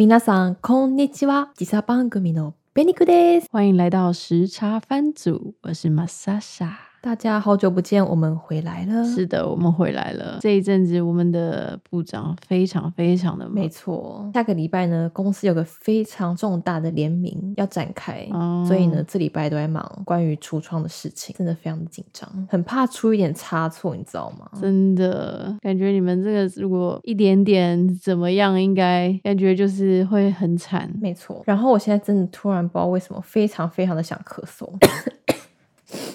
皆さんこんにちは。時差番組のベニクです。欢迎来到时差番组，我是玛莎莎。大家好久不见，我们回来了。是的，我们回来了。这一阵子，我们的部长非常非常的忙没，错，下个礼拜呢，公司有个非常重大的联名要展开，哦所以呢，这礼拜都在忙关于橱窗的事情，真的非常的紧张，很怕出一点差错，你知道吗？真的感觉你们这个如果一点点怎么样，应该感觉就是会很惨。没错。然后我现在真的突然不知道为什么，非常非常的想咳嗽。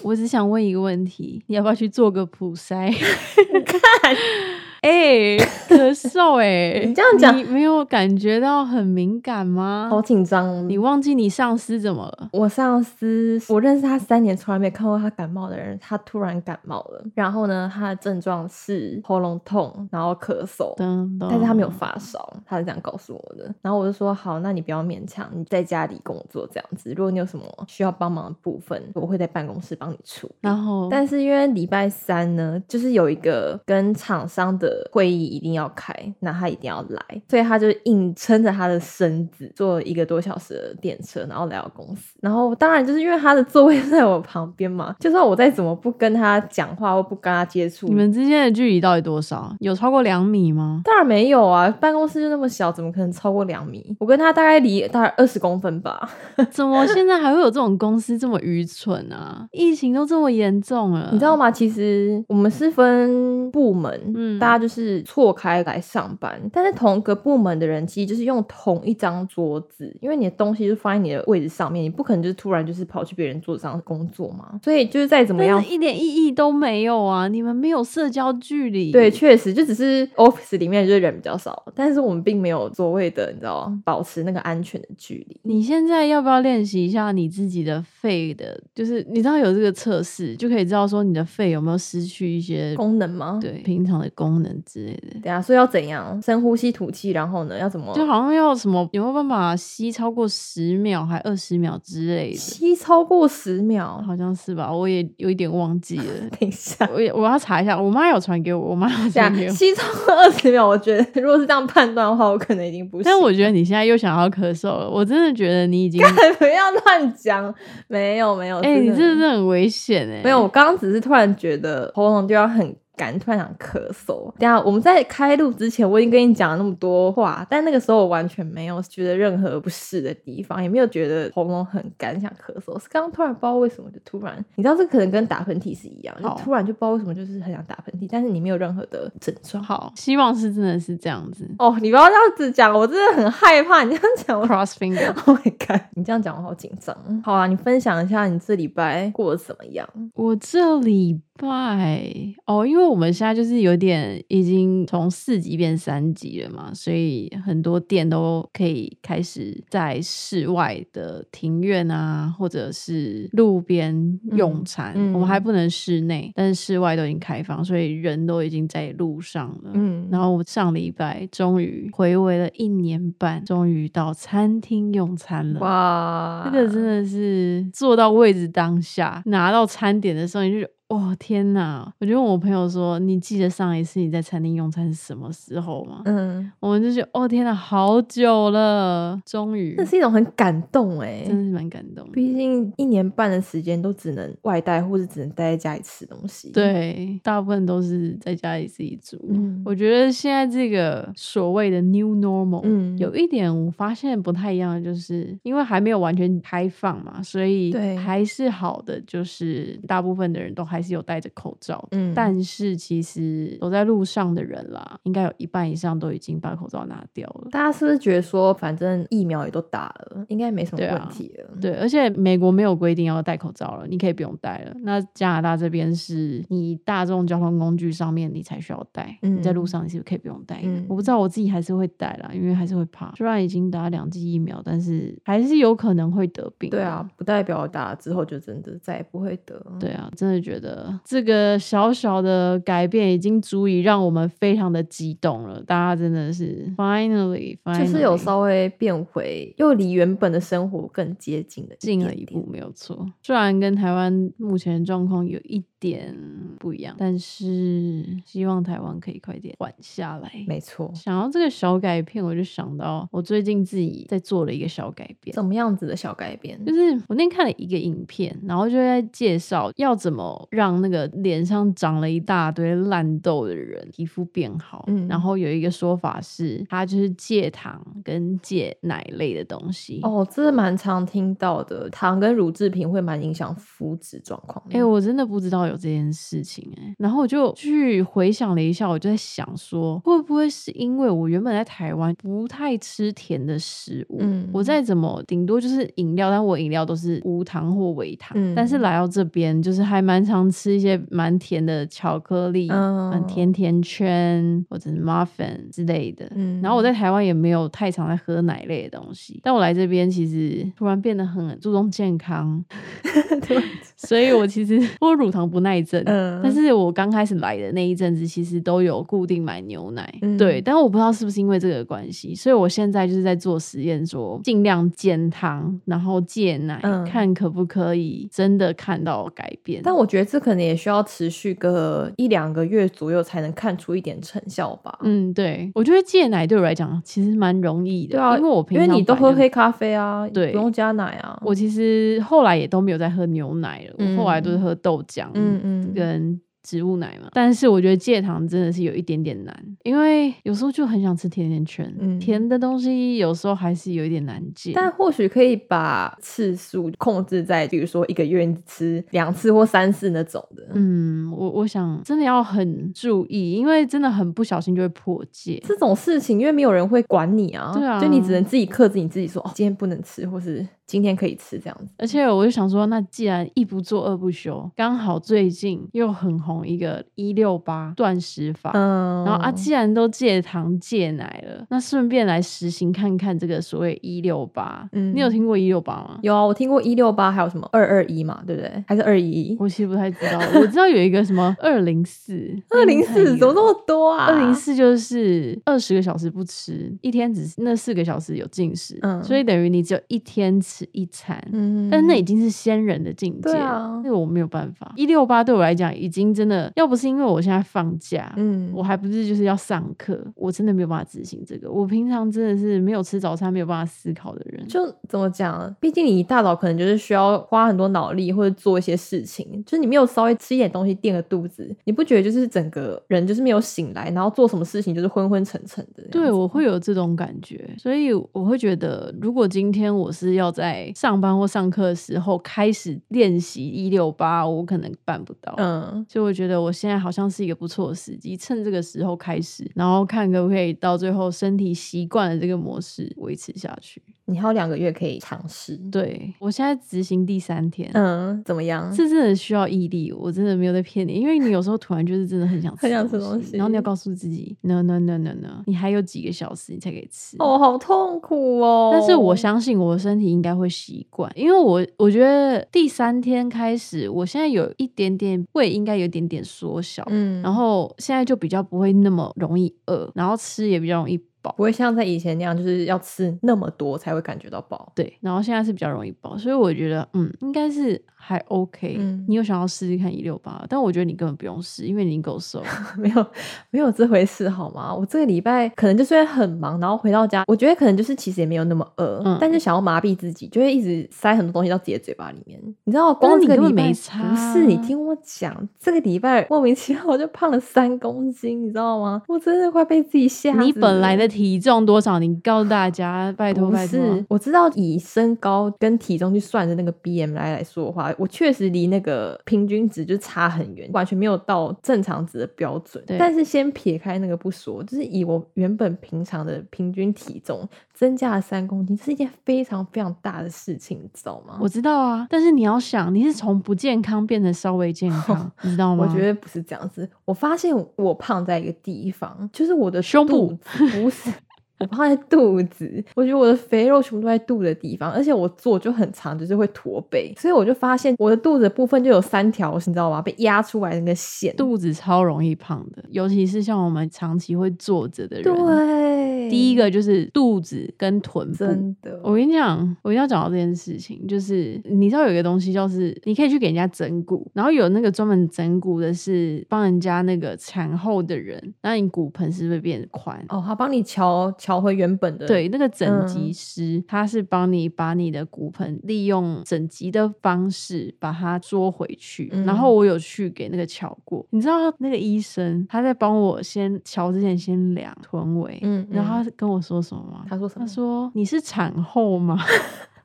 我只想问一个问题，你要不要去做个普筛？看，哎、咳嗽哎、你这样讲你没有感觉到很敏感吗？好紧张。你忘记你上司怎么了？我上司，我认识他三年，从来没看过他感冒的人，他突然感冒了。然后呢，他的症状是喉咙痛，然后咳嗽，但是他没有发烧，他是这样告诉我的。然后我就说好，那你不要勉强，你在家里工作这样子。如果你有什么需要帮忙的部分，我会在办公室帮你处理。然后，但是因为礼拜三呢，就是有一个跟厂商的会议一定要开，那他一定要来，所以他就硬撑着他的身子坐一个多小时的电车，然后来到公司。然后当然就是因为他的座位在我旁边嘛，就算我再怎么不跟他讲话或不跟他接触，你们之间的距离到底多少？有超过两米吗？当然没有啊，办公室就那么小，怎么可能超过两米？我跟他大概离大概二十公分吧。怎么现在还会有这种公司这么愚蠢啊？疫情都这么严重了，你知道吗？其实我们是分部门，嗯大家就是错开来上班，但是同一个部门的人其实就是用同一张桌子，因为你的东西就放在你的位置上面，你不可能就是突然就是跑去别人桌子上工作嘛。所以就是再怎么样，一点意义都没有啊！你们没有社交距离，对，确实就只是 office 里面就是人比较少，但是我们并没有所谓的你知道保持那个安全的距离。你现在要不要练习一下你自己的肺的？就是你知道有这个测试，就可以知道说你的肺有没有失去一些功能吗？对平常的功能之类的。所以要怎样？深呼吸吐气，然后呢，要怎么？就好像要什么有没有办法吸超过十秒还二十秒之类的，吸超过十秒。好像是吧？我也有一点忘记了。等一下，我也我要查一下，我妈有传给我，我妈有这样传给我。吸超过二十秒，我觉得如果是这样判断的话，我可能已经不行。但我觉得你现在又想要咳嗽了，我真的觉得你已经，不要乱讲，没有没有，哎、你这真的很危险哎、没有，我刚刚只是突然觉得喉咙就要很干，突然想咳嗽。等下我们在开录之前，我已经跟你讲了那么多话，但那个时候我完全没有觉得任何不适的地方，也没有觉得喉咙很干想咳嗽。是刚刚突然不知道为什么就突然，你知道这可能跟打喷嚏是一样，就突然就不知道为什么就是很想打喷嚏，但是你没有任何的症状。好，希望是真的是这样子。哦，你不要这样子讲，我真的很害怕。你这样讲，我 Cross finger，Oh my god！你这样讲我好紧张。好啊，你分享一下你这礼拜过得怎么样？我这礼拜哦，因为我们现在就是有点已经从四级变三级了嘛，所以很多店都可以开始在室外的庭院啊，或者是路边用餐。嗯我们还不能室内，但是室外都已经开放，所以人都已经在路上了。嗯然后我上礼拜终于回味了一年半，终于到餐厅用餐了。哇，这个真的是坐到位置当下，拿到餐点的时候，你就哇天哪！我就问我朋友说：“你记得上一次你在餐厅用餐是什么时候吗？”嗯，我们就觉得哦天哪，好久了，终于那，是一种很感动哎。真的是蛮感动。毕竟一年半的时间都只能外带，或者只能待在家里吃东西。，对，大部分都是在家里自己煮。嗯我觉得现在这个所谓的 new normal，嗯有一点我发现不太一样的，就是因为还没有完全开放嘛，所以对还是好的，就是大部分的人都还是有戴着口罩。嗯但是其实走在路上的人啦，应该有一半以上都已经把口罩拿掉了。大家是不是觉得说，反正疫苗也都打了，应该没什么问题了？对，而且美国没有规定要戴口罩了，你可以不用戴了。那加拿大这边是你大众交通工具上面你才需要戴，你在路嗯上你是不是可以不用戴？嗯我不知道我自己还是会戴啦，因为还是会怕。虽然已经打两剂疫苗，但是还是有可能会得病。对啊，，不代表打了之后就真的再也不会得。对啊，真的觉得这个小小的改变已经足以让我们非常的激动了。大家真的是 finally，, finally 就是有稍微变回，又离原本的生活更接近了近了一步，没有错。虽然跟台湾目前状况有一点不一样。但是希望台湾可以快点缓下来。没错。想到这个小改变，我就想到我最近自己在做了一个小改变。怎么样子的小改变？就是我那天看了一个影片，然后就在介绍要怎么让那个脸上长了一大堆烂痘的人皮肤变好。嗯然后有一个说法是，他就是戒糖跟戒奶类的东西。哦，这蛮常听到的，糖跟乳制品会蛮影响肤质状况的。哎、我真的不知道有这件事情哎、然后我就去回想了一下，我就在想说，会不会是因为我原本在台湾不太吃甜的食物，嗯我再怎么顶多就是饮料，但我饮料都是无糖或微糖，嗯但是来到这边就是还蛮常吃一些蛮甜的巧克力，嗯。嗯，甜甜圈或者是 muffin 之类的，嗯。然后我在台湾也没有太常在喝奶类的东西，但我来这边其实突然变得很注重健康，所以我其实 我乳糖不耐症，嗯但是我刚开始来的那一阵子，其实都有固定买牛奶，嗯对，但我不知道是不是因为这个关系，所以我现在就是在做实验说尽量减糖，然后戒奶，嗯看可不可以真的看到改变。但我觉得这可能也需要持续个一两个月左右才能看出一点成效吧。嗯，对，我觉得戒奶对我来讲其实蛮容易的，对啊，因为我平因为你都喝黑咖啡啊，对不用加奶啊。我其实后来也都没有再喝牛奶了，我后来都是喝豆浆，嗯嗯。跟植物奶嘛。但是我觉得戒糖真的是有一点点难，因为有时候就很想吃甜甜圈，嗯甜的东西有时候还是有一点难戒。但或许可以把次数控制在，比如说一个月吃两次或三次那种的。嗯，我我想真的要很注意，因为真的很不小心就会破戒。这种事情，因为没有人会管你啊，对啊就你只能自己克制你自己说，哦，今天不能吃，或是今天可以吃这样子。而且我就想说，那既然一不做二不休，刚好最近又很红一个一六八断食法，嗯，然后啊，既然都戒糖戒奶了，那顺便来实行看看这个所谓一六八。嗯你有听过一六八吗？有啊，我听过一六八，还有什么二二一嘛，对不对？还是二一一？我其实不太知道，我知道有一个什么二零四，二零四怎么那么多啊？二零四就是二十个小时不吃，一天只是那四个小时有进食，嗯所以等于你只有一天吃一餐。嗯，但是那已经是仙人的境界，对啊那个我没有办法。一六八对我来讲已经真的，要不是因为我现在放假，嗯，我还不是就是要上课，我真的没有办法执行这个。我平常真的是没有吃早餐，没有办法思考的人。就怎么讲？毕竟你一大早可能就是需要花很多脑力或者做一些事情，就是你没有稍微吃一点东西垫个肚子，你不觉得就是整个人就是没有醒来，然后做什么事情就是昏昏沉沉的？对，我会。有这种感觉，所以我会觉得，如果今天我是要在上班或上课的时候开始练习一六八，我可能办不到。嗯，所以我觉得我现在好像是一个不错的时机，趁这个时候开始，然后看可不可以到最后身体习惯了这个模式维持下去。你还有两个月可以尝试。对我现在执行第三天，嗯，怎么样？这真的需要毅力，我真的没有在骗你，因为你有时候突然就是真的很想吃很想吃东东西然后你要告诉自己，no no no no no，你还有几个小时你才可以吃。哦，好痛苦哦！但是我相信我的身体应该会习惯，因为我我觉得第三天开始，我现在有一点点胃应该有一点点缩小，嗯，然后现在就比较不会那么容易饿，然后吃也比较容易饱。不会像在以前那样，就是要吃那么多才会感觉到饱。对，然后现在是比较容易饱，所以我觉得，嗯，应该是还 OK。嗯你有想要试试看一六八，但我觉得你根本不用试，因为你已经够瘦了。没有没有这回事好吗？我这个礼拜可能就虽然很忙，然后回到家，我觉得可能就是其实也没有那么饿，嗯但是想要麻痹自己，就会一直塞很多东西到自己的嘴巴里面。你知道，光这个礼拜没差不是你听我讲，这个礼拜莫名其妙我就胖了三公斤，你知道吗？我真的快被自己吓死了。你本来的体重多少？你告诉大家，拜托拜托。是，我知道以身高跟体重去算的那个 BMI 来说的话，我确实离那个平均值就差很远，完全没有到正常值的标准。但是先撇开那个不说，就是以我原本平常的平均体重增加了三公斤，这是一件非常非常大的事情，你知道吗？我知道啊，但是你要想，你是从不健康变成稍微健康，你知道吗？我觉得不是这样子。我发现我胖在一个地方，就是我的胸部不是。我胖在肚子，我觉得我的肥肉全部都在肚的地方，而且我坐就很长，就是会驼背，所以我就发现我的肚子的部分就有三条，你知道吗？被压出来的那个线。肚子超容易胖的，尤其是像我们长期会坐着的人。对，对，第一个就是肚子跟臀部。真的，我跟你讲，我一定要讲到这件事情，就是你知道有一个东西，就是你可以去给人家整骨，然后有那个专门整骨的，是帮人家那个产后的人，那你骨盆是不是变宽？哦，他帮你调调回原本的，对，那个整嗯脊师，他是帮你把你的骨盆利用整脊的方式把它缩回去。嗯然后我有去给那个瞧过，你知道那个医生他在帮我先瞧之前先量臀围，嗯然后嗯他跟我说什么吗？他说什么？他说：“你是产后吗？”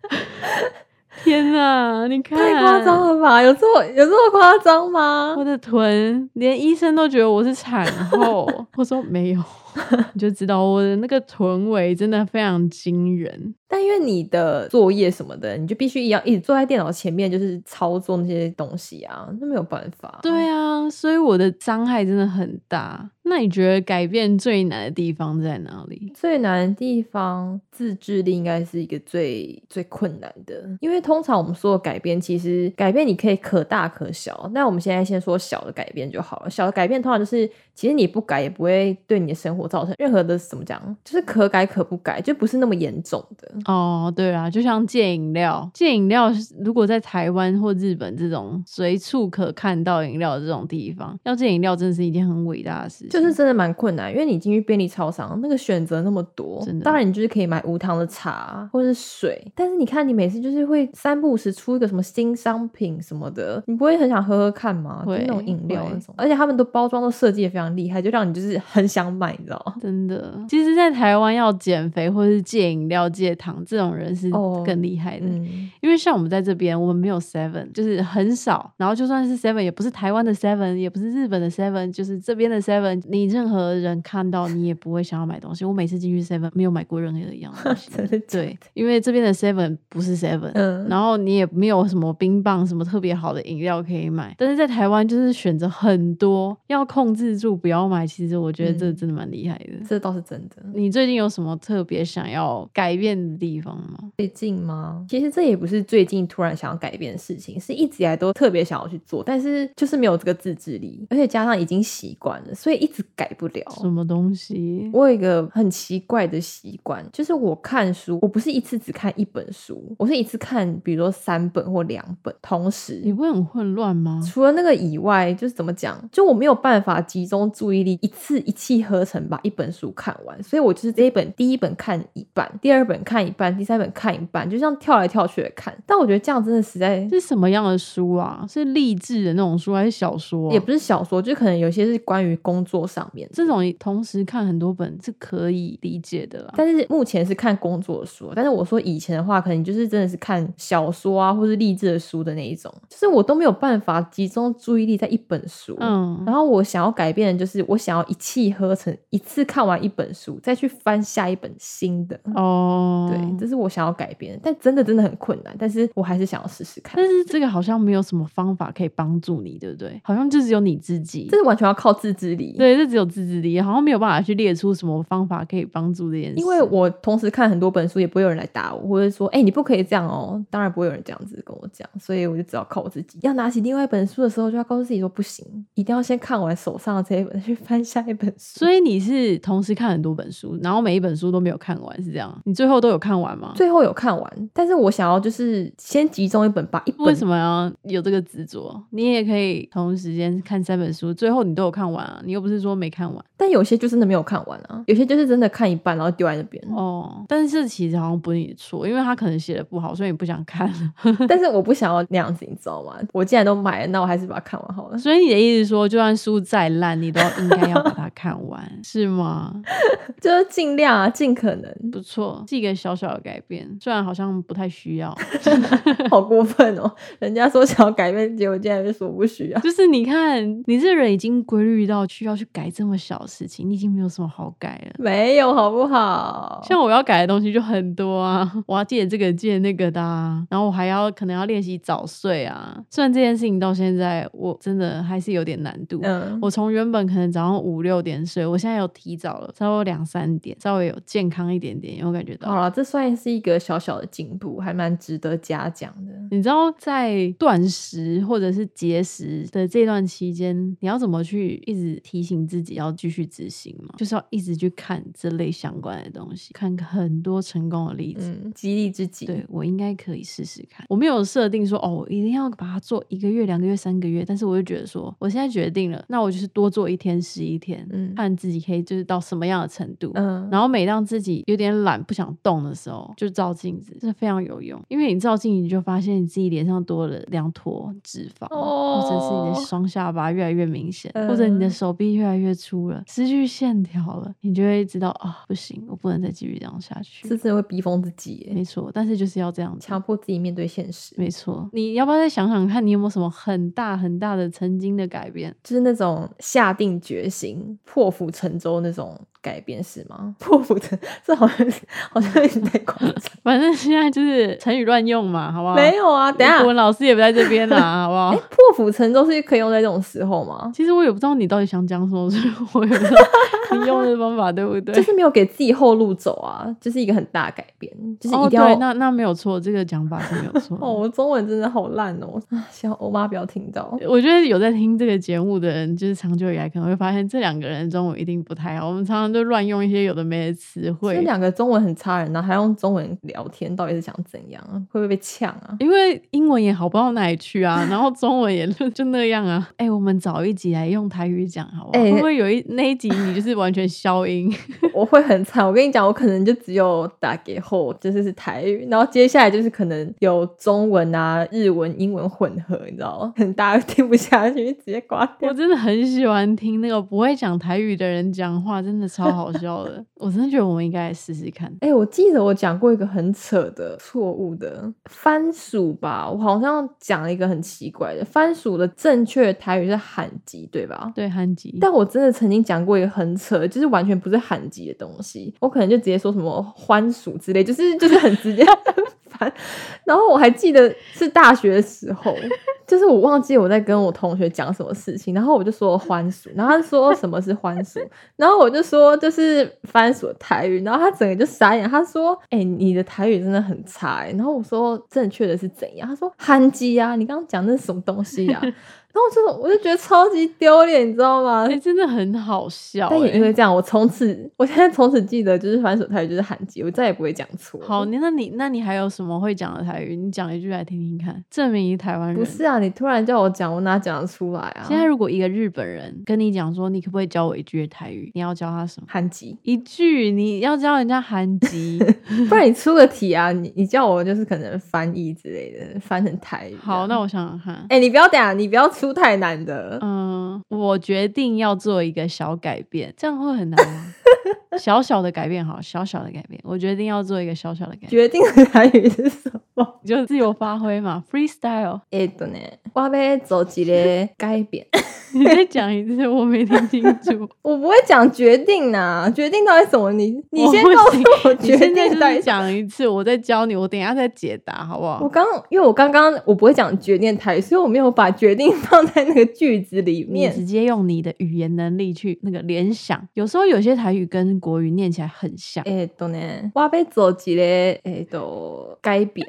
天哪，你看，太夸张了吧？有这么有这么夸张吗我？的臀，连医生都觉得我是产后。我说没有，你就知道我的那个臀围真的非常惊人。但因为你的作业什么的，你就必须要一直坐在电脑前面，就是操作那些东西啊，那没有办法。对啊，所以我的伤害真的很大。那你觉得改变最难的地方在哪里？最难的地方，自制力应该是一个最最困难的，因为通常我们说的改变，其实改变你可以可大可小。那我们现在先说小的改变就好了。小的改变通常就是，其实你不改也不会对你的生活造成任何的怎么讲，就是可改可不改，就不是那么严重的。哦，对啊，就像戒饮料，戒饮料是如果在台湾或日本这种随处可看到饮料的这种地方，要戒饮料真的是一件很伟大的事情。就是真的蛮困难，因为你进去便利超商，那个选择那么多当然你就是可以买无糖的茶或者是水，但是你看你每次就是会三不五时出一个什么新商品什么的，你不会很想喝喝看吗？就那种饮料那种，而且他们都包装都设计的非常厉害，就让你就是很想买，你知道吗？真的，其实，在台湾要减肥或是戒饮料、戒糖，这种人是哦更厉害的。嗯，因为像我们在这边，我们没有 Seven，就是很少。然后就算是 Seven，也不是台湾的 Seven，也不是日本的 Seven，就是这边的 Seven。你任何人看到你也不会想要买东西。我每次进去 Seven 没有买过任何一样东西 对，因为这边的 Seven 不是 Seven，、嗯然后你也没有什么冰棒、什么特别好的饮料可以买。但是在台湾就是选择很多，要控制住不要买。其实我觉得这嗯真的蛮厉害的。这倒是真的。你最近有什么特别想要改变的地方吗？最近吗？其实这也不是最近突然想要改变的事情，是一直以来都特别想要去做，但是就是没有这个自制力，而且加上已经习惯了，所以一直改不了。什么东西？我有一个很奇怪的习惯，就是我看书，我不是一次只看一本书，我是一次看，比如说三本或两本，同你时。不会很混乱吗？除了那个以外，就是怎么讲，就我没有办法集中注意力，一次一气呵成把一本书看完，所以我就是这一本第一本看一半，第二本看一半，第三本看一半，就这样跳来跳去的看。但我觉得这样真的实在是什么样的书啊？是励志的那种书，还是小说啊、也不是小说，就可能有些是关于工作上面这种同时看很多本是可以理解的啦。但是目前是看工作书，但是我说以前的话，可能就是真的是看小说啊，或是励志的书的那一种，就是我都没有办法集中注意力在一本书。嗯，然后我想要改变的就是，我想要一气呵成，一次看完一本书，再去翻下一本新的。哦，对，这是我想要改变的，但真的真的很困难，但是我还是想要试试看。但是这个好像没有什么方法可以帮助你，对不对？好像就只有你自己这。是完全要靠自制力。对，这只有自制力，好像没有办法去列出什么方法可以帮助这件事。因为我同时看很多本书，也不会有人来打我，或者说，哎、你不可以这样哦。当然不会有人这样子跟我讲，所以我就只好靠我自己。要拿起另外一本书的时候，就要告诉自己说，不行，一定要先看完手上的这一本，去翻下一本书。所以你是同时看很多本书，然后每一本书都没有看完，是这样？你最后都有看完吗？最后有看完，但是我想要就是先集中一本，把一本为什么要有这个执着？你也可以同时间看三本书，最后你都有看完啊！你又不是说没看完但有些就真的没有看完啊，有些就是真的看一半，然后丢在那边。哦。但是其实好像不是你的错，因为他可能写的不好，所以你不想看了。但是我不想要那样子，你知道吗？我既然都买了，那我还是把它看完好了。所以你的意思是说，就算书再烂，你都应该要把它看完，是吗？就是尽量啊，尽可能。不错，是一个小小的改变，虽然好像不太需要。好过分哦！人家说想要改变，结果竟然就说不需要。就是你看，你这人已经规律到需要去改这么小的事情，你已经没有什么好改了。没有好不好？像我要改的东西就很多啊，我要借这个借那个的、啊，然后我还要可能要练习早睡啊。虽然这件事情到现在我真的还是有点难度。嗯，我从原本可能早上五六点睡，我现在有提早了，稍微两三点，稍微有健康一点点，有感觉到？好了，这算是一个小小的进步，还蛮值得嘉奖的。你知道在断食或者是节食的这段期间，你要怎么去一直提醒醒自己要继续执行嘛，就是要一直去看这类相关的东西，看很多成功的例子。嗯，激励自己。对我应该可以试试看。我没有设定说哦，我一定要把它做一个月、两个月、三个月，但是我就觉得说，我现在决定了，那我就是多做一天是一天，嗯看自己可以就是到什么样的程度。嗯，然后每当自己有点懒不想动的时候，就照镜子，这非常有用。因为你照镜子，你就发现你自己脸上多了两坨脂肪，或者是你的哦双下巴越来越明显，或者你的嗯手臂越来越粗了，失去线条了，你就会知道啊，不行，我不能再继续这样下去。这真的会逼疯自己耶，没错，但是就是要这样子。强迫自己面对现实，没错，你要不要再想想看，你有没有什么很大很大的曾经的改变？就是那种下定决心、破釜沉舟那种改变是吗？破釜沉，这好像是好像有点太夸张。反正现在就是成语乱用嘛，好不好？没有啊，等下国文老师也不在这边啦，好不好哎，？破釜沉舟是可以用在这种时候吗？其实我也不知道你到底想讲什么，所以我也不知道你用的方法对不对？就是没有给自己后路走啊，就是一个很大的改变，就是哦，一定要。对，那那没有错，这个讲法是没有错。哦，我中文真的好烂哦！啊希望欧妈不要听到。我觉得有在听这个节目的人，就是长久以来可能会发现这两个人中文一定不太好。我们常常就乱用一些有的没的词汇这，两个中文很差的人，然后还用中文聊天，到底是想怎样啊？会不会被呛啊？因为英文也好不到哪里去啊，然后中文也就就那样啊。哎、我们找一集来用台语讲好不好？哎会不会有一那一集你就是完全消音？我会很惨。我跟你讲，我可能就只有打给后，就是是台语，然后接下来就是可能有中文啊、日文、英文混合，你知道吗？可能大家听不下去，直接挂掉我。真的很喜欢听那个不会讲台语的人讲话，真的超好笑的。我真的觉得我们应该来试试看。哎、我记得我讲过一个很扯的错误的番薯吧，我好像讲了一个很奇怪的番薯的正确台语是韩籍，对吧？对，韩吉，但我真的曾经讲过一个很扯就是完全不是韩籍的东西，我可能就直接说什么欢薯之类，就是就是很直接。然后我还记得是大学的时候，就是我忘记我在跟我同学讲什么事情，然后我就说欢薯，然后他说什么是欢薯，然后我就说就是番薯台语，然后他整个就傻眼，他说：“哎、你的台语真的很差、欸。”然后我说：“正确的是怎样？”他说：“韩基啊，你刚刚讲的是什么东西呀、？”然后我就我就觉得超级丢脸，你知道吗？哎、真的很好笑、但也哎因为这样，我从此，我现在从此记得，就是反手台语就是韩籍，我再也不会讲错。好，你那你那你还有什么会讲的台语？你讲一句来听听看，证明你台湾人。不是啊，你突然叫我讲，我哪讲得出来啊？现在如果一个日本人跟你讲说，你可不可以教我一句台语？你要教他什么？韩籍，一句，你要教人家韩籍。不然你出个题啊，你你叫我就是可能翻译之类的，翻成台语。好，那我想想看。哎、你不要等下，你不要出太难的。嗯，我决定要做一个小改变，这样会很难吗？小小的改变，好，小小的改变，我决定要做一个小小的改变，决定的台语是什么？就自由发挥嘛，freestyle。哎，对呢，我要走几个改变。你再讲一次，我没听清楚。我不会讲决定呐，决定到底什么？你你先告诉我你决定到底讲一次，我再教你，我等一下再解答，好不好我好？刚因为我刚刚我不会讲决定台语，所以我没有把决定放在那个句子里你面。直接用你的语言能力去那个联想，有时候有些台语跟国语念起来很像。えっとね、我要做一个えっと改变，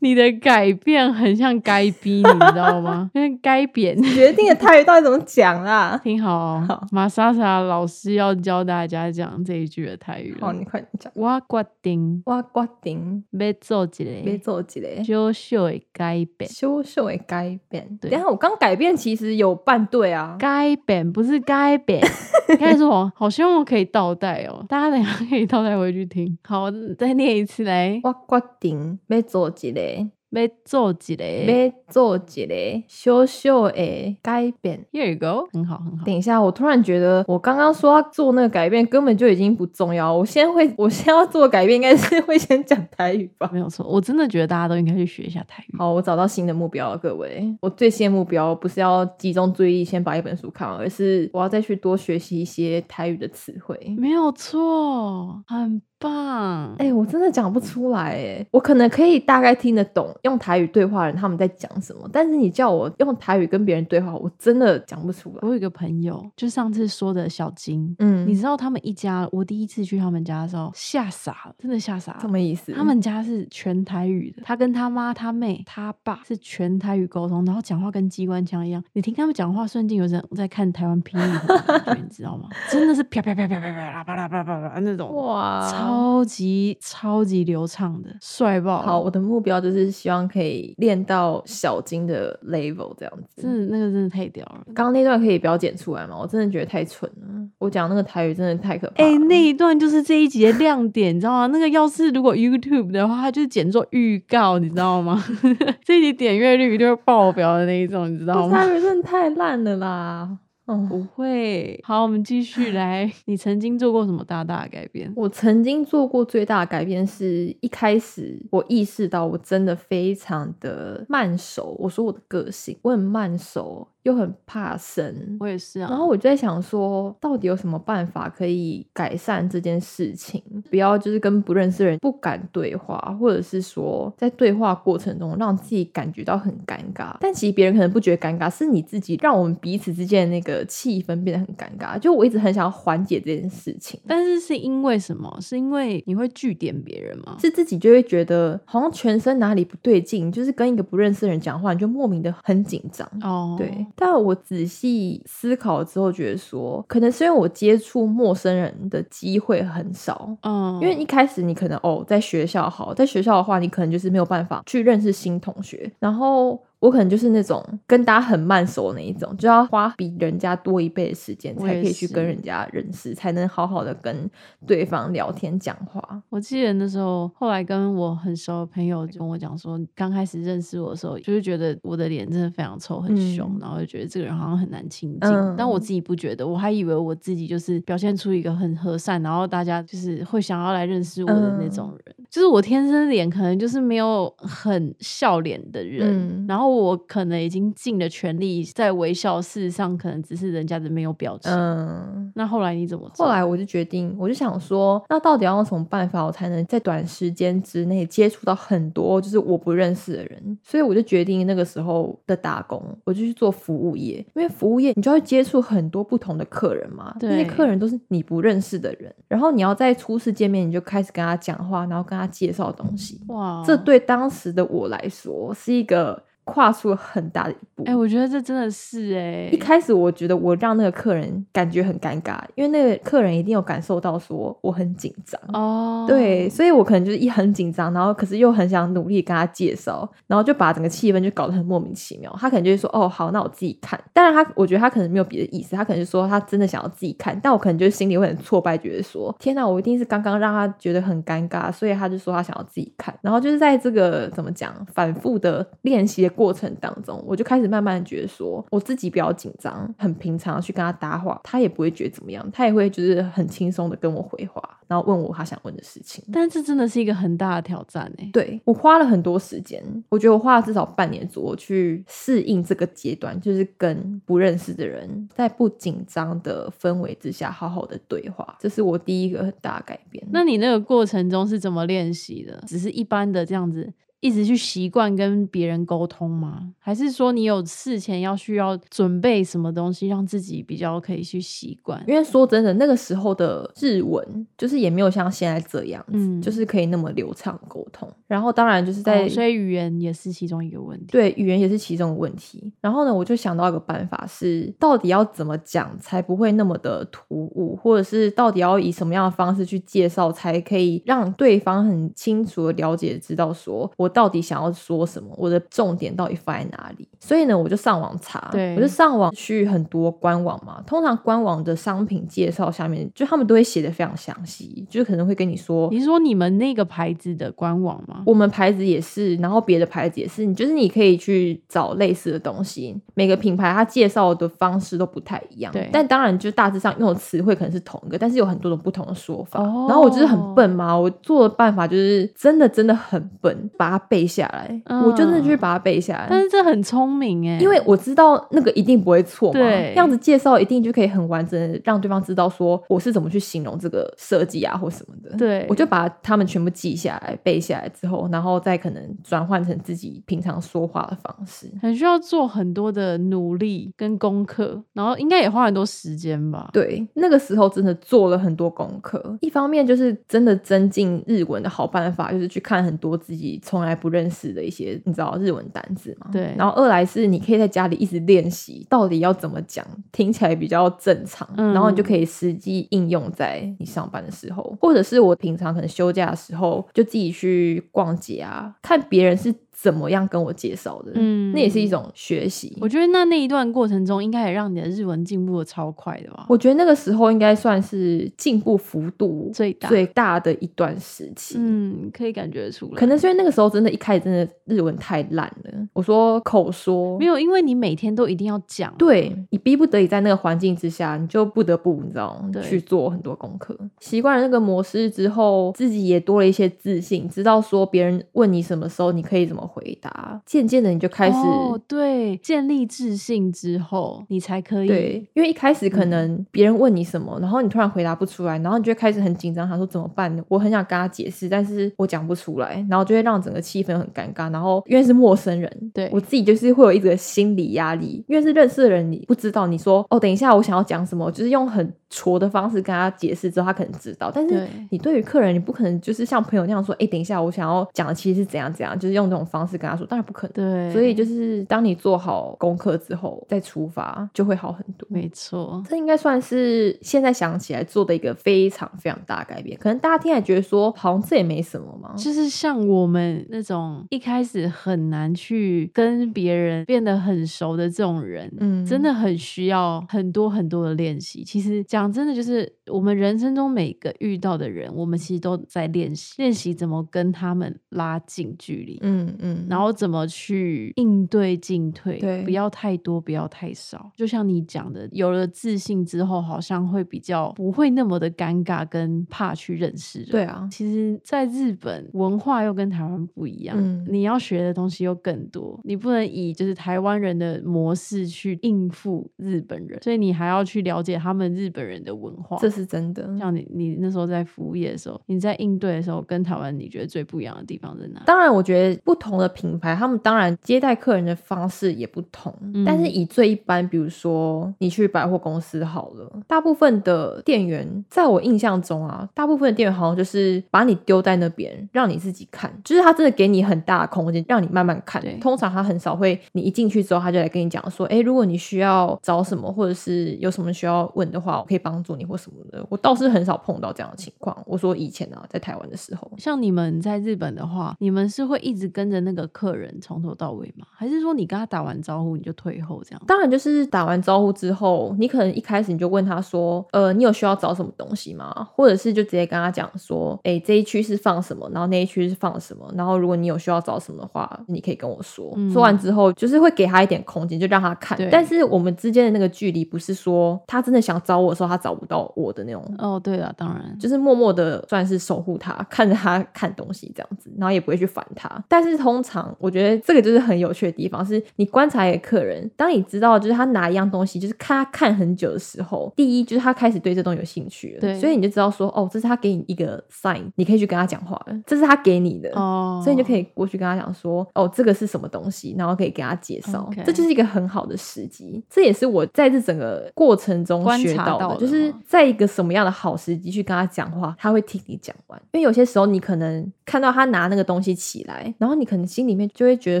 你的改变很像该逼，你知道吗？因为该扁。决定的泰语到底怎么讲啦？听好哦好，马莎莎老师要教大家讲这一句的泰语了。好，你快点讲。我决定我决定要做一要个做一个小小的改变。小小的改变。对等一下我刚改变其实有半对啊。改变不是改变，应该说哦好希望我可以倒带哦，大家等下可以倒带回去听。好，我再念一次来，我决定要做一个，要做一个。要做一个小小的改变。Here you go，很好很好。等一下，我突然觉得我刚刚说要做那个改变根本就已经不重要。我先会，我先要做改变应该是会先讲台语吧。没有错，我真的觉得大家都应该去学一下台语。好，我找到新的目标了，各位。我最新的目标不是要集中注意力先把一本书看完，而是我要再去多学习一些台语的词汇。没有错，很棒！哎、我真的讲不出来哎，我可能可以大概听得懂用台语对话的人他们在讲什么，但是你叫我用台语跟别人对话，我真的讲不出来。我有一个朋友，就上次说的小金，嗯，你知道他们一家，我第一次去他们家的时候吓傻了，真的吓傻了。什么意思？他们家是全台语的，他跟他妈、他妹、他爸是全台语沟通，然后讲话跟机关枪一样。你听他们讲话，瞬间有人在看台湾霹雳火的感觉，你知道吗？真的是啪啪啪啪啪啪啦啪啦啪啪啪那种，哇，超级超级流畅的，帅爆！好，我的目标就是希望可以练到小金的 level 这样子。真的那个真的太屌了。刚刚那段可以不要剪出来吗？我真的觉得太蠢了。我讲那个台语真的太可怕了。哎、那一段就是这一集的亮点，你知道吗？那个要是如果 YouTube 的话，它就是剪做预告，你知道吗？这一集点阅率就会爆表的那一种，你知道吗？台语真的太烂了啦。哦，不会。好，我们继续来。你曾经做过什么大大的改变？我曾经做过最大的改变是一开始我意识到我真的非常的慢熟。我说我的个性，我很慢熟，又很怕生。我也是啊。然后我就在想说，到底有什么办法可以改善这件事情？不要就是跟不认识的人不敢对话，或者是说在对话过程中让自己感觉到很尴尬。但其实别人可能不觉得尴尬，是你自己让我们彼此之间的那个气氛变得很尴尬。就我一直很想要缓解这件事情，但是是因为什么？是因为你会据点别人吗？是自己就会觉得好像全身哪里不对劲，就是跟一个不认识的人讲话，你就莫名的很紧张。哦，对，但我仔细思考之后，觉得说，可能是因为我接触陌生人的机会很少。嗯，因为一开始你可能哦，在学校好，在学校的话，你可能就是没有办法去认识新同学，然后。我可能就是那种跟大家很慢熟的那一种，就要花比人家多一倍的时间才可以去跟人家认识，才能好好的跟对方聊天讲话。我记得那时候，后来跟我很熟的朋友跟我讲说，刚开始认识我的时候，就是觉得我的脸真的非常臭、很凶，嗯然后就觉得这个人好像很难亲近。嗯但我自己不觉得，我还以为我自己就是表现出一个很和善，然后大家就是会想要来认识我的那种人。就是我天生脸可能就是没有很笑脸的人，嗯然后我可能已经尽了全力在微笑，事实上可能只是人家的没有表情。嗯，那后来你怎么？后来我就决定，我就想说，那到底要用什么办法，我才能在短时间之内接触到很多就是我不认识的人？所以我就决定那个时候的打工，我就去做服务业，因为服务业你就会接触很多不同的客人嘛，那些对客人都是你不认识的人，然后你要在初次见面你就开始跟他讲话，然后跟他介绍东西，哇，这对当时的我来说是一个跨出了很大的一步。哎、我觉得这真的是哎、一开始我觉得我让那个客人感觉很尴尬，因为那个客人一定有感受到说我很紧张。哦，对，所以我可能就是一很紧张，然后可是又很想努力跟他介绍，然后就把整个气氛就搞得很莫名其妙。他可能就会说：“哦，好，那我自己看。”当然他，我觉得他可能没有别的意思，他可能就说他真的想要自己看，但我可能就是心里会很挫败，觉得说：“天哪，我一定是刚刚让他觉得很尴尬，所以他就说他想要自己看。”然后就是在这个怎么讲反复的练习的过程当中，我就开始慢慢的觉得说，我自己比较紧张，很平常去跟他搭话，他也不会觉得怎么样，他也会就是很轻松的跟我回话，然后问我他想问的事情。但这真的是一个很大的挑战哎、对我花了很多时间，我觉得我花了至少半年左右去适应这个阶段，就是跟不认识的人在不紧张的氛围之下好好的对话，这是我第一个很大的改变。那你那个过程中是怎么练习的？只是一般的这样子，一直去习惯跟别人沟通吗？还是说你有事前要需要准备什么东西，让自己比较可以去习惯？因为说真的，那个时候的日文就是也没有像现在这样子，嗯就是可以那么流畅沟通。然后当然就是在、哦所以语言也是其中一个问题。对，语言也是其中的问题。然后呢，我就想到一个办法是，到底要怎么讲才不会那么的突兀，或者是到底要以什么样的方式去介绍，才可以让对方很清楚的了解，知道说我到底想要说什么，我的重点到底放在哪里。所以呢，我就上网查，对我就上网去很多官网嘛。通常官网的商品介绍下面，就他们都会写的非常详细，就是可能会跟你说你是说你们那个牌子的官网吗？我们牌子也是，然后别的牌子也是，你就是你可以去找类似的东西。每个品牌它介绍的方式都不太一样，对但当然就大致上用的词汇可能是同一个，但是有很多种不同的说法。哦然后我就是很笨嘛，我做的办法就是真的真的很笨，把它背下来，我就真的去把它背下来。但是这很聪明哎，因为我知道那个一定不会错嘛，这，样子介绍一定就可以很完整的让对方知道说我是怎么去形容这个设计啊或什么的。对，我就把他们全部记下来背下来之后，然后再可能转换成自己平常说话的方式，很需要做很多的努力跟功课，然后应该也花很多时间吧。对，那个时候真的做了很多功课，一方面就是真的增进日文的好办法，就是去看很多自己从来不认识的一些你知道日文单字嘛。对，然后二来是你可以在家里一直练习，到底要怎么讲，听起来比较正常，然后你就可以实际应用在你上班的时候，或者是我平常可能休假的时候，就自己去逛街啊，看别人是。怎么样跟我介绍的？嗯，那也是一种学习。我觉得那那一段过程中，应该也让你的日文进步的超快的吧？我觉得那个时候应该算是进步幅度最大最大的一段时期。嗯，可以感觉出来。可能是因为那个时候真的，一开始真的日文太烂了。我说口说没有，因为你每天都一定要讲，对你逼不得已在那个环境之下，你就不得不你知道去做很多功课。习惯了那个模式之后，自己也多了一些自信，知道说别人问你什么时候，你可以怎么。回答，渐渐的你就开始对建立自信之后，你才可以对，因为一开始可能别人问你什么，然后你突然回答不出来，然后你就开始很紧张，他说怎么办呢？我很想跟他解释，但是我讲不出来，然后就会让整个气氛很尴尬。然后因为是陌生人，对我自己就是会有一个心理压力，因为是认识的人，你不知道你说哦，等一下我想要讲什么，就是用很挫的方式跟他解释之后，他可能知道。但是你对于客人，你不可能就是像朋友那样说，哎，等一下我想要讲的其实是怎样怎样，就是用这种方。方式跟他说，当然不可能。对，所以就是当你做好功课之后再出发，就会好很多。没错，这应该算是现在想起来做的一个非常非常大改变。可能大家听来觉得说，好像这也没什么嘛。就是像我们那种一开始很难去跟别人变得很熟的这种人，嗯，真的很需要很多很多的练习。其实讲真的，就是我们人生中每个遇到的人，我们其实都在练习，练习怎么跟他们拉近距离。嗯嗯。然后怎么去应对进退？对，不要太多，不要太少。就像你讲的，有了自信之后，好像会比较不会那么的尴尬跟怕去认识人。对啊，其实，在日本文化又跟台湾不一样，你要学的东西又更多。你不能以就是台湾人的模式去应付日本人，所以你还要去了解他们日本人的文化。这是真的。像你，你那时候在服务业的时候，你在应对的时候，跟台湾你觉得最不一样的地方在哪？当然，我觉得不同。的品牌，他们当然接待客人的方式也不同，但是以最一般，比如说你去百货公司好了，大部分的店员，在我印象中啊，大部分的店员好像就是把你丢在那边，让你自己看，就是他真的给你很大的空间，让你慢慢看。通常他很少会，你一进去之后，他就来跟你讲说，哎，如果你需要找什么，或者是有什么需要问的话，我可以帮助你或什么的。我倒是很少碰到这样的情况。我说以前啊，在台湾的时候，像你们在日本的话，你们是会一直跟着那。那个客人从头到尾吗？还是说你跟他打完招呼你就退后这样？当然就是打完招呼之后，你可能一开始你就问他说：“呃，你有需要找什么东西吗？”或者是就直接跟他讲说：“哎，这一区是放什么？然后那一区是放什么？然后如果你有需要找什么的话，你可以跟我说。”说完之后，就是会给他一点空间，就让他看。但是我们之间的那个距离，不是说他真的想找我的时候他找不到我的那种。哦，对了，当然就是默默的算是守护他，看着他看东西这样子，然后也不会去烦他。但是通常我觉得这个就是很有趣的地方，是你观察一个客人，当你知道就是他拿一样东西，就是看他看很久的时候，第一就是他开始对这东西有兴趣了，对，所以你就知道说，哦，这是他给你一个 sign，你可以去跟他讲话了，这是他给你的，哦，所以你就可以过去跟他讲说，哦，这个是什么东西，然后可以给他介绍，这就是一个很好的时机。这也是我在这整个过程中学到的，就是在一个什么样的好时机去跟他讲话，他会听你讲完。因为有些时候你可能看到他拿那个东西起来，然后你可能心里面就会觉得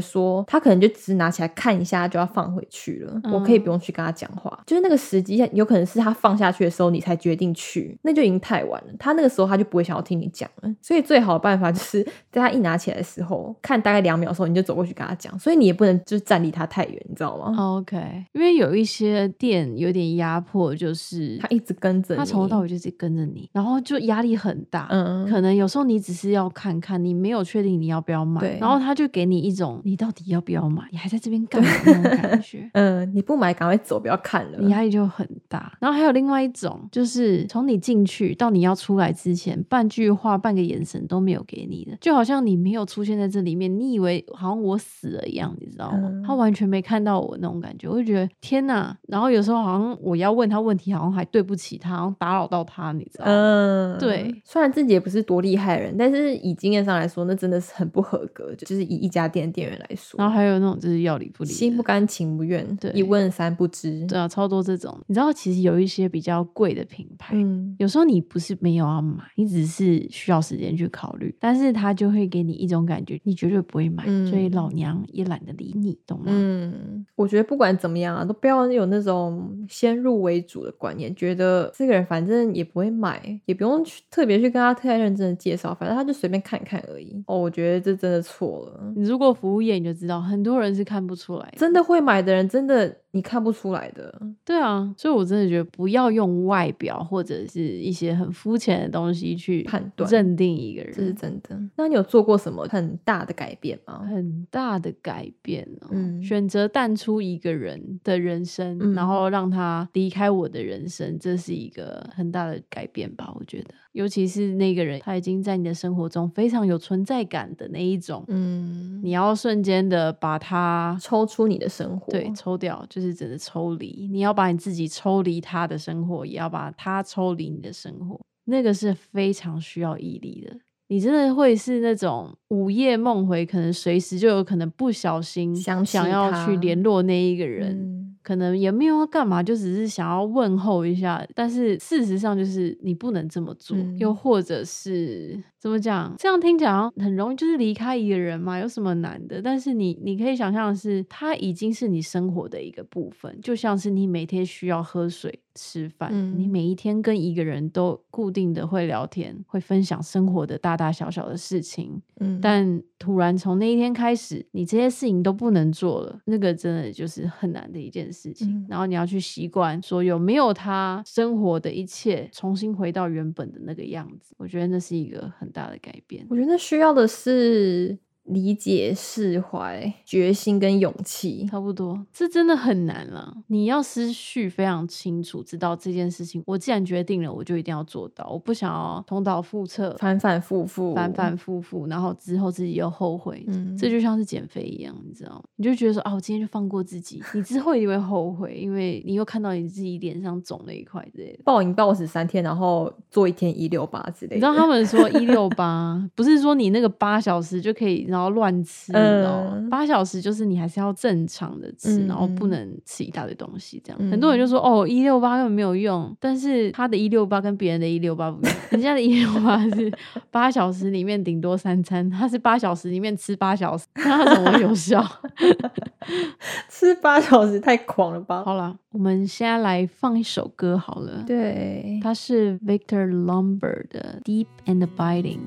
说，他可能就只是拿起来看一下就要放回去了，我可以不用去跟他讲话。就是那个时机，有可能是他放下去的时候，你才决定去，那就已经太晚了。他那个时候他就不会想要听你讲了。所以最好的办法就是 在他一拿起来的时候，看大概两秒的时候，你就走过去跟他讲。所以你也不能就是站离他太远，你知道吗？OK，因为有一些店有点压迫，就是他一直跟着，他从头到尾就直跟着你，然后就压力很大。嗯，可能有时候你只是要看看，你没有确定你要不要买，然后他。他就给你一种你到底要不要买，你还在这边干嘛那种感觉。嗯，你不买，赶快走，不要看了。你压力就很大。然后还有另外一种，就是从你进去到你要出来之前，半句话、半个眼神都没有给你的，就好像你没有出现在这里面，你以为好像我死了一样，你知道吗？嗯他完全没看到我那种感觉，我就觉得天哪！然后有时候好像我要问他问题，好像还对不起他，好像打扰到他，你知道吗？嗯，对。虽然自己也不是多厉害的人，但是以经验上来说，那真的是很不合格。就是以一家店店员来说，然后还有那种就是要理不理，心不甘情不愿，对一问三不知。对啊，超多这种。你知道，其实有一些比较贵的品牌，嗯，有时候你不是没有要买，你只是需要时间去考虑，但是他就会给你一种感觉，你绝对不会买，嗯所以老娘也懒得理你，懂吗？嗯，我觉得不管怎么样啊，都不要有那种先入为主的观念，觉得这个人反正也不会买，也不用去特别去跟他太认真的介绍，反正他就随便看看而已。哦，我觉得这真的错了。你如果服务业，你就知道很多人是看不出来的。真的会买的人，真的你看不出来的。对啊，所以我真的觉得不要用外表或者是一些很肤浅的东西去判断认定一个人这是。真的。那你有做过什么很大的改变吗？很大的改变哦，嗯选择淡出一个人的人生，嗯然后让他离开我的人生，这是一个很大的改变吧？我觉得，尤其是那个人他已经在你的生活中非常有存在感的那一种，嗯，你要瞬间的把他抽出你的生活，对，抽掉，就是真的抽离。你要把你自己抽离他的生活，也要把他抽离你的生活，那个是非常需要毅力的。你真的会是那种午夜梦回，可能随时就有可能不小心想想要去联络那一个人，嗯可能也没有要干嘛，就只是想要问候一下。但是事实上就是你不能这么做，嗯又或者是怎么讲？这样听起来很容易，就是离开一个人嘛，有什么难的？但是你你可以想象的是，他已经是你生活的一个部分，就像是你每天需要喝水、吃饭，你嗯每一天跟一个人都固定的会聊天，会分享生活的大大小小的事情，嗯，但突然从那一天开始，你这些事情都不能做了，那个真的就是很难的一件事情。嗯然后你要去习惯说有没有他生活的一切重新回到原本的那个样子，我觉得那是一个很大的改变。我觉得需要的是理解、释怀、决心跟勇气。差不多，这真的很难了。你要思绪非常清楚，知道这件事情，我既然决定了，我就一定要做到。我不想要重蹈覆辙，反反复复，反反复复，然后之后自己又后悔。嗯这就像是减肥一样，你知道吗？你就觉得说啊，我今天就放过自己，你之后一定会后悔，因为你又看到你自己脸上肿了一块之类的。暴饮暴食三天，然后做一天一六八之类的。你知道他们说一六八，不是说你那个八小时就可以，然后乱吃，八小时就是你还是要正常的吃，嗯然后不嗯能吃一大堆东西，这样。嗯很多人就说哦，一六八根本没有用，但是他的一六八跟别人的一六八不一样，人家的一六八是八小时里面顶多三餐，他是八小时里面吃八小时，那他怎么有 效？吃八小时太狂了吧？好了，我们现在来放一首歌好了。对，它是 Victor Lumber 的《Deep and Abiding》。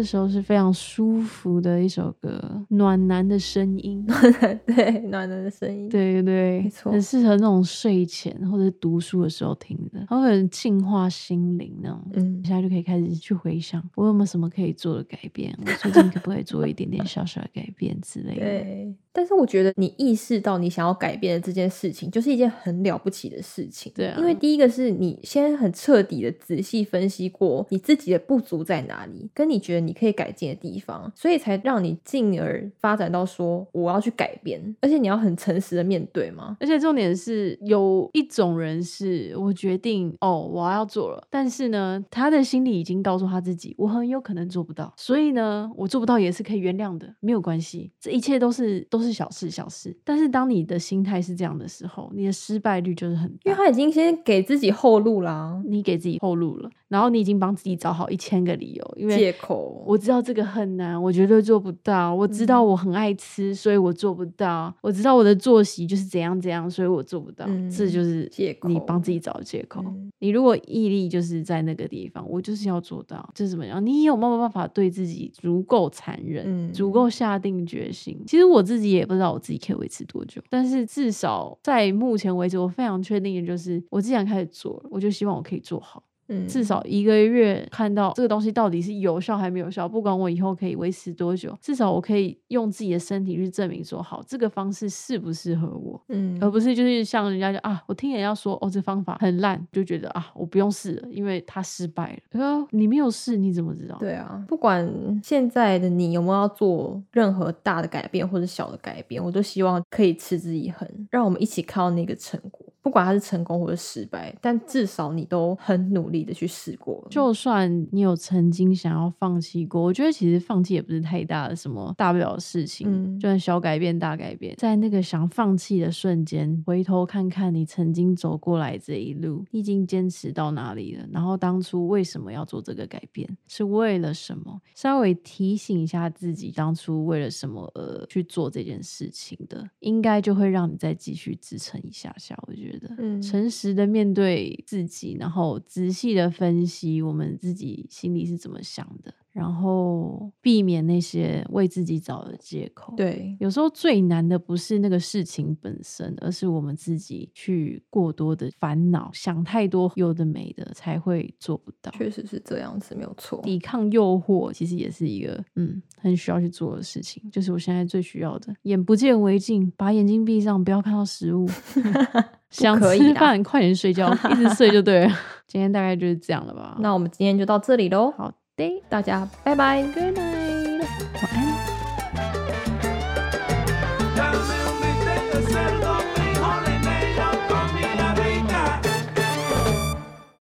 这时候是非常舒服的一首歌，暖男的声音。对，暖男的声音。对对对，没错很适合那种睡前或者读书的时候听的，它会很净化心灵那种。嗯现在就可以开始去回想，我有没有什么可以做的改变？我最近可不可以做一点点小小的改变之类的？对，但是我觉得你意识到你想要改变的这件事情，就是一件很了不起的事情。对啊因为第一个是你先很彻底的仔细分析过你自己的不足在哪里，跟你觉得你可以改进的地方，所以才让你进而发展到说我要去改变，而且你要很诚实的面对嘛。而且重点是，有一种人是我决定哦，我要做了，但是呢，他的心里已经告诉他自己，我很有可能做不到，所以呢，我做不到也是可以原谅的，没有关系，这一切都是都是小事小事。但是当你的心态是这样的时候，你的失败率就是很大。因为他已经先给自己后路啦，你给自己后路了，然后你已经帮自己找好一千个理由，因为借口。我知道这个很难，我绝对做不到。我知道嗯我很爱吃，所以我做不到。我知道我的作息就是怎样怎样，所以我做不到。这嗯就是借口你口帮自己找的借口。嗯你如果毅力就是在那个地方，我就是要做到，这是怎么样？你有没有办法对自己足够残忍，嗯足够下定决心？其实我自己也不知道我自己可以维持多久，但是至少在目前为止，我非常确定的就是，我既然开始做了，我就希望我可以做好。嗯至少一个月看到这个东西到底是有效还没有效，不管我以后可以维持多久，至少我可以用自己的身体去证明说，好，这个方式适不适合我，嗯而不是就是像人家就啊，我听人家说哦，这方法很烂，就觉得啊，我不用试了，因为它失败了。说，你没有试，你怎么知道？对啊，不管现在的你有没有要做任何大的改变或者小的改变，我都希望可以持之以恒，让我们一起看到那个成果，不管它是成功或者失败，但至少你都很努力的去试过。就算你有曾经想要放弃过，我觉得其实放弃也不是太大的什么大不了的事情，嗯就算小改变、大改变，在那个想放弃的瞬间，回头看看你曾经走过来这一路，你已经坚持到哪里了，然后当初为什么要做这个改变，是为了什么？稍微提醒一下自己，当初为了什么而去做这件事情的，应该就会让你再继续支撑一下下。我觉得，嗯诚实的面对自己，然后仔细的分析我们自己心里是怎么想的，然后避免那些为自己找的借口。，对，有时候最难的不是那个事情本身，而是我们自己去过多的烦恼，想太多有的没的，才会做不到。确实是这样子，没有错。抵抗诱惑其实也是一个嗯很需要去做的事情，就是我现在最需要的，眼不见为净，把眼睛闭上，不要看到食物。想吃饭，快点睡觉，一直睡就对了。今天大概就是这样了吧？那我们今天就到这里喽，好的大家拜拜。，Good night，晚安。